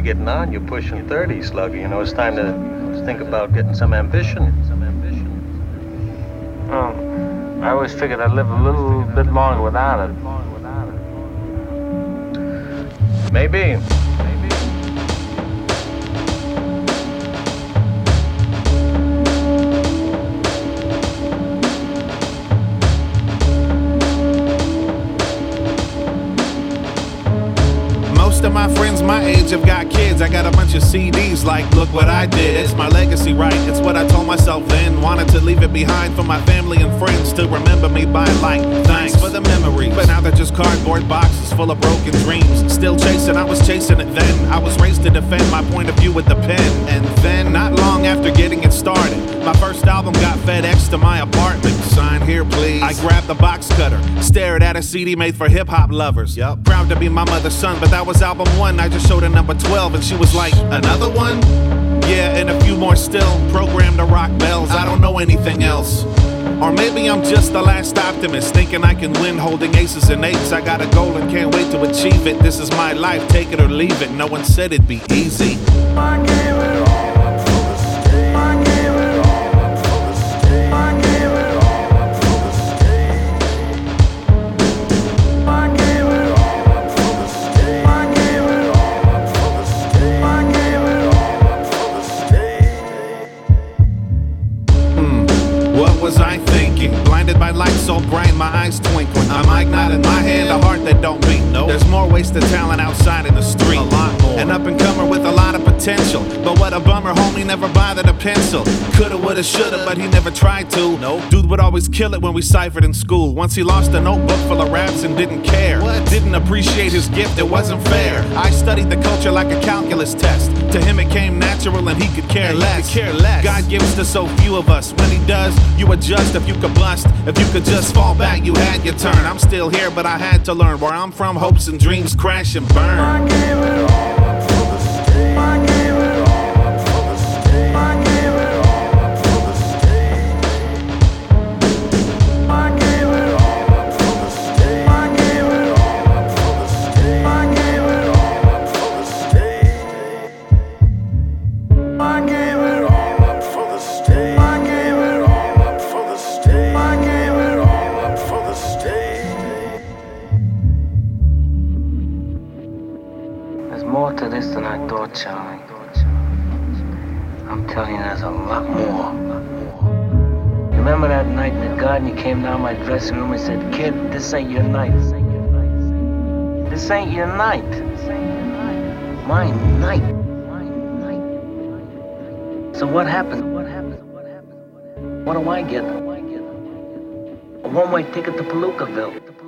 getting on. You're pushing 30, Slugger. You know, it's time to think about getting some ambition. Some ambition. I always figured I'd live a little bit longer without it. Maybe. Most of my friends my age have got kids. I got a bunch of CDs like, look what I did. It's my legacy, right? It's what I told myself then. Wanted to leave it behind for my family and friends to remember me by like, thanks for the memories. But now they're just cardboard boxes full of broken dreams. Still chasing, I was chasing it then. I was raised to defend my point of view with the pen. And then, not long after getting it started, my first album got FedEx to my apartment. Sign here, please. I grabbed the box cutter, stared at a CD made for hip hop lovers. Yup. Proud to be my mother's son, but that was album one. I just showed her number 12, and she was like, Another one? Yeah, and a few more still. Programmed to rock bells. I don't know anything else. Or maybe I'm just the last optimist, thinking I can win holding aces and eights. I got a goal and can't wait to achieve it. This is my life, take it or leave it. No one said it'd be easy. By lights so bright, my eyes twinkling. I'm not in my hand, a heart that don't beat. No, there's more wasted talent outside in the street. A lot more. An up and comer with a potential. But what a bummer, homie never bothered a pencil. Coulda, woulda, shoulda, but he never tried to. No, dude would always kill it when we ciphered in school. Once he lost a notebook full of raps and didn't care. What? Didn't appreciate his gift, it wasn't fair. I studied the culture like a calculus test. To him it came natural and he could care less. Could care less. God gives to so few of us. When he does, you adjust if you could bust. If you could just fall back, you had your turn. I'm still here, but I had to learn. Where I'm from, hopes and dreams crash and burn. There's more to this than I thought, Charlie. I'm telling you, there's a lot more. Remember that night in the garden? You came down my dressing room and said, "Kid, this ain't your night. This ain't your night. My night." So what happened? What? What? What do I get? A one-way ticket to Palookaville.